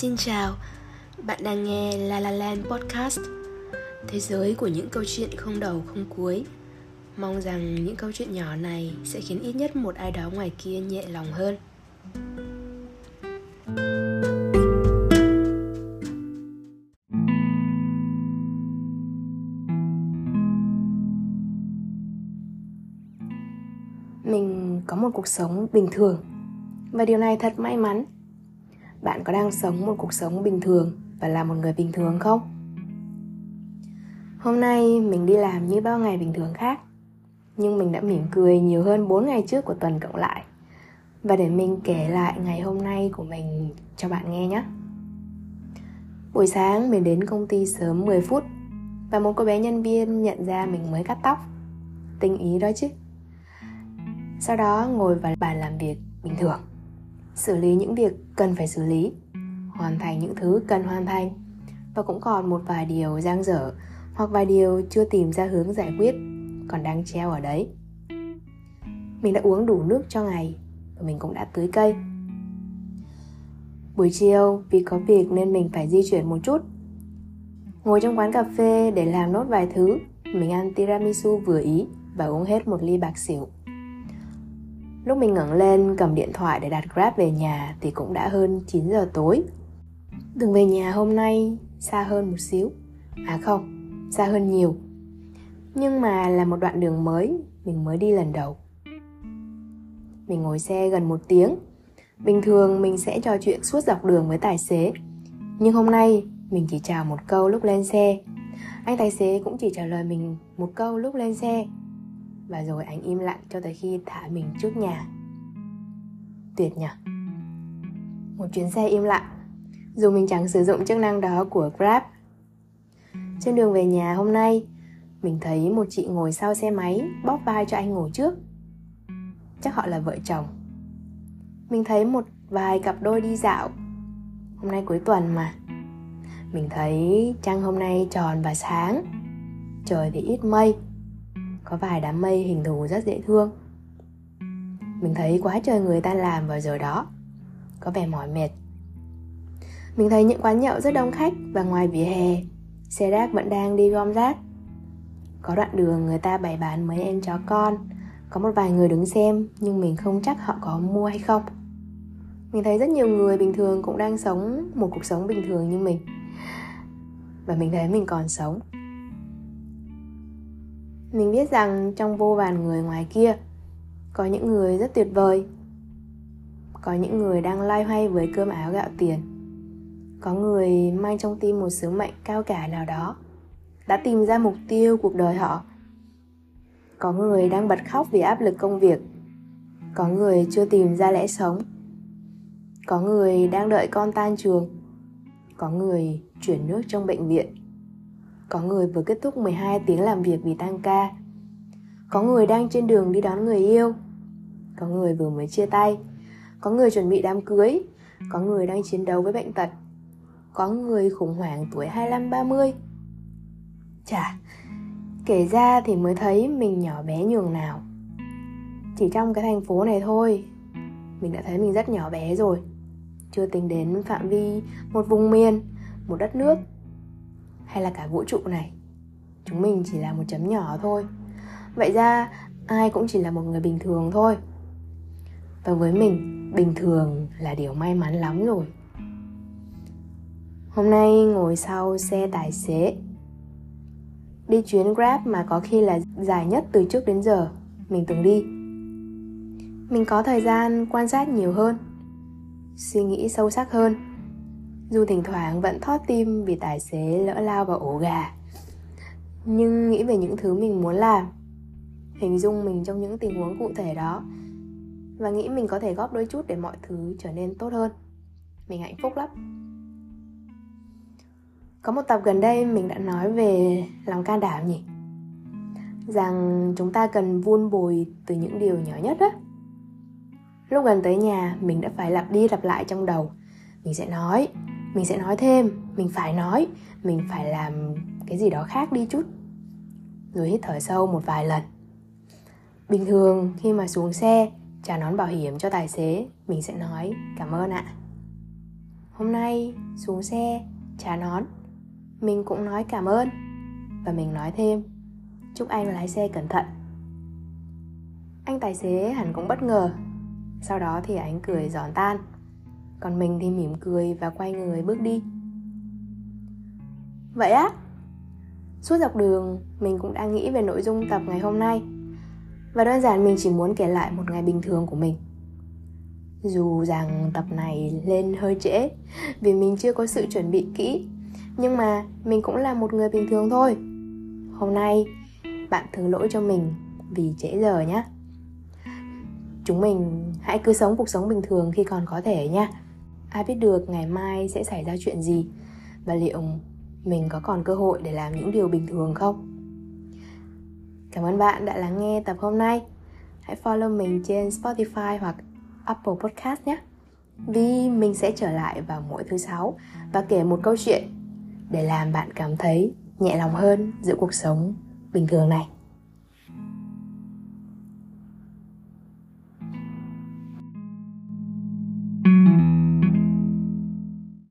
Xin chào, bạn đang nghe La La Land Podcast. Thế giới của những câu chuyện không đầu không cuối. Mong rằng những câu chuyện nhỏ này sẽ khiến ít nhất một ai đó ngoài kia nhẹ lòng hơn. Mình có một cuộc sống bình thường. Và điều này thật may mắn bạn có đang sống một cuộc sống bình thường và là một người bình thường không? Hôm nay mình đi làm như bao ngày bình thường khác, nhưng mình đã mỉm cười nhiều hơn 4 ngày trước của tuần cộng lại. Và để mình kể lại ngày hôm nay của mình cho bạn nghe nhé. Buổi sáng mình đến công ty sớm 10 phút và một cô bé nhân viên nhận ra mình mới cắt tóc. Tinh ý đó chứ. Sau đó ngồi vào bàn làm việc bình thường xử lý những việc cần phải xử lý, hoàn thành những thứ cần hoàn thành. Và cũng còn một vài điều giang dở, hoặc vài điều chưa tìm ra hướng giải quyết, còn đang treo ở đấy. Mình đã uống đủ nước cho ngày, và mình cũng đã tưới cây. Buổi chiều, vì có việc nên mình phải di chuyển một chút. Ngồi trong quán cà phê để làm nốt vài thứ, mình ăn tiramisu vừa ý và uống hết một ly bạc xỉu. Lúc mình ngẩng lên cầm điện thoại để đặt Grab về nhà thì cũng đã hơn 9 giờ tối. Đường về nhà hôm nay xa hơn một xíu. À không, xa hơn nhiều. Nhưng mà là một đoạn đường mới, mình mới đi lần đầu. Mình ngồi xe gần một tiếng. Bình thường mình sẽ trò chuyện suốt dọc đường với tài xế. Nhưng hôm nay mình chỉ chào một câu lúc lên xe. Anh tài xế cũng chỉ trả lời mình một câu lúc lên xe và rồi anh im lặng cho tới khi thả mình trước nhà. Tuyệt nhỉ? Một chuyến xe im lặng. Dù mình chẳng sử dụng chức năng đó của grab. Trên đường về nhà hôm nay, mình thấy một chị ngồi sau xe máy, bóp vai cho anh ngồi trước. Chắc họ là vợ chồng. Mình thấy một vài cặp đôi đi dạo. Hôm nay cuối tuần mà. Mình thấy trăng hôm nay tròn và sáng. Trời thì ít mây có vài đám mây hình thù rất dễ thương. Mình thấy quá trời người ta làm vào giờ đó. Có vẻ mỏi mệt. Mình thấy những quán nhậu rất đông khách và ngoài vỉa hè, xe rác vẫn đang đi gom rác. Có đoạn đường người ta bày bán mấy em chó con, có một vài người đứng xem nhưng mình không chắc họ có mua hay không. Mình thấy rất nhiều người bình thường cũng đang sống một cuộc sống bình thường như mình. Và mình thấy mình còn sống mình biết rằng trong vô vàn người ngoài kia, có những người rất tuyệt vời. Có những người đang loay hoay với cơm áo gạo tiền. Có người mang trong tim một sứ mệnh cao cả nào đó, đã tìm ra mục tiêu cuộc đời họ. Có người đang bật khóc vì áp lực công việc. Có người chưa tìm ra lẽ sống. Có người đang đợi con tan trường. Có người chuyển nước trong bệnh viện có người vừa kết thúc 12 tiếng làm việc vì tăng ca. Có người đang trên đường đi đón người yêu. Có người vừa mới chia tay. Có người chuẩn bị đám cưới. Có người đang chiến đấu với bệnh tật. Có người khủng hoảng tuổi 25-30 Chà, kể ra thì mới thấy mình nhỏ bé nhường nào. Chỉ trong cái thành phố này thôi Mình đã thấy mình rất nhỏ bé rồi. Chưa tính đến phạm vi một vùng miền, một đất nước hay là cả vũ trụ này? Chúng mình chỉ là một chấm nhỏ thôi. Vậy ra, ai cũng chỉ là một người bình thường thôi. Và với mình, bình thường là điều may mắn lắm rồi. Hôm nay ngồi sau xe tài xế. Đi chuyến grab mà có khi là dài nhất từ trước đến giờ. Mình từng đi. Mình có thời gian quan sát nhiều hơn, suy nghĩ sâu sắc hơn dù thỉnh thoảng vẫn thót tim vì tài xế lỡ lao vào ổ gà. Nhưng nghĩ về những thứ mình muốn làm, hình dung mình trong những tình huống cụ thể đó, và nghĩ mình có thể góp đôi chút để mọi thứ trở nên tốt hơn, mình hạnh phúc lắm. Có một tập gần đây mình đã nói về lòng can đảm nhỉ? Rằng chúng ta cần vun bồi từ những điều nhỏ nhất á. Lúc gần tới nhà, mình đã phải lặp đi lặp lại trong đầu. Mình sẽ nói mình sẽ nói thêm, mình phải nói, mình phải làm cái gì đó khác đi chút. Rồi hít thở sâu một vài lần. Bình thường, khi mà xuống xe trả nón bảo hiểm cho tài xế, mình sẽ nói, cảm ơn ạ. Hôm nay, xuống xe trả nón mình cũng nói, cảm ơn. Và mình nói thêm, chúc anh lái xe cẩn thận. Anh tài xế hẳn cũng bất ngờ. Sau đó thì anh cười giòn tan còn mình thì mỉm cười và quay người bước đi. Vậy á? Suốt dọc đường, mình cũng đang nghĩ về nội dung tập ngày hôm nay. Và đơn giản mình chỉ muốn kể lại một ngày bình thường của mình. Dù rằng tập này lên hơi trễ, vì mình chưa có sự chuẩn bị kỹ, nhưng mà mình cũng là một người bình thường thôi. Hôm nay, bạn thứ lỗi cho mình vì trễ giờ nhé chúng mình hãy cứ sống cuộc sống bình thường khi còn có thể nha ai biết được ngày mai sẽ xảy ra chuyện gì? Và liệu mình có còn cơ hội để làm những điều bình thường không? Cảm ơn bạn đã lắng nghe tập hôm nay. Hãy follow mình trên spotify hoặc apple podcast nhé. Vì mình sẽ trở lại vào mỗi thứ sáu và kể một câu chuyện để làm bạn cảm thấy nhẹ lòng hơn giữa cuộc sống bình thường này.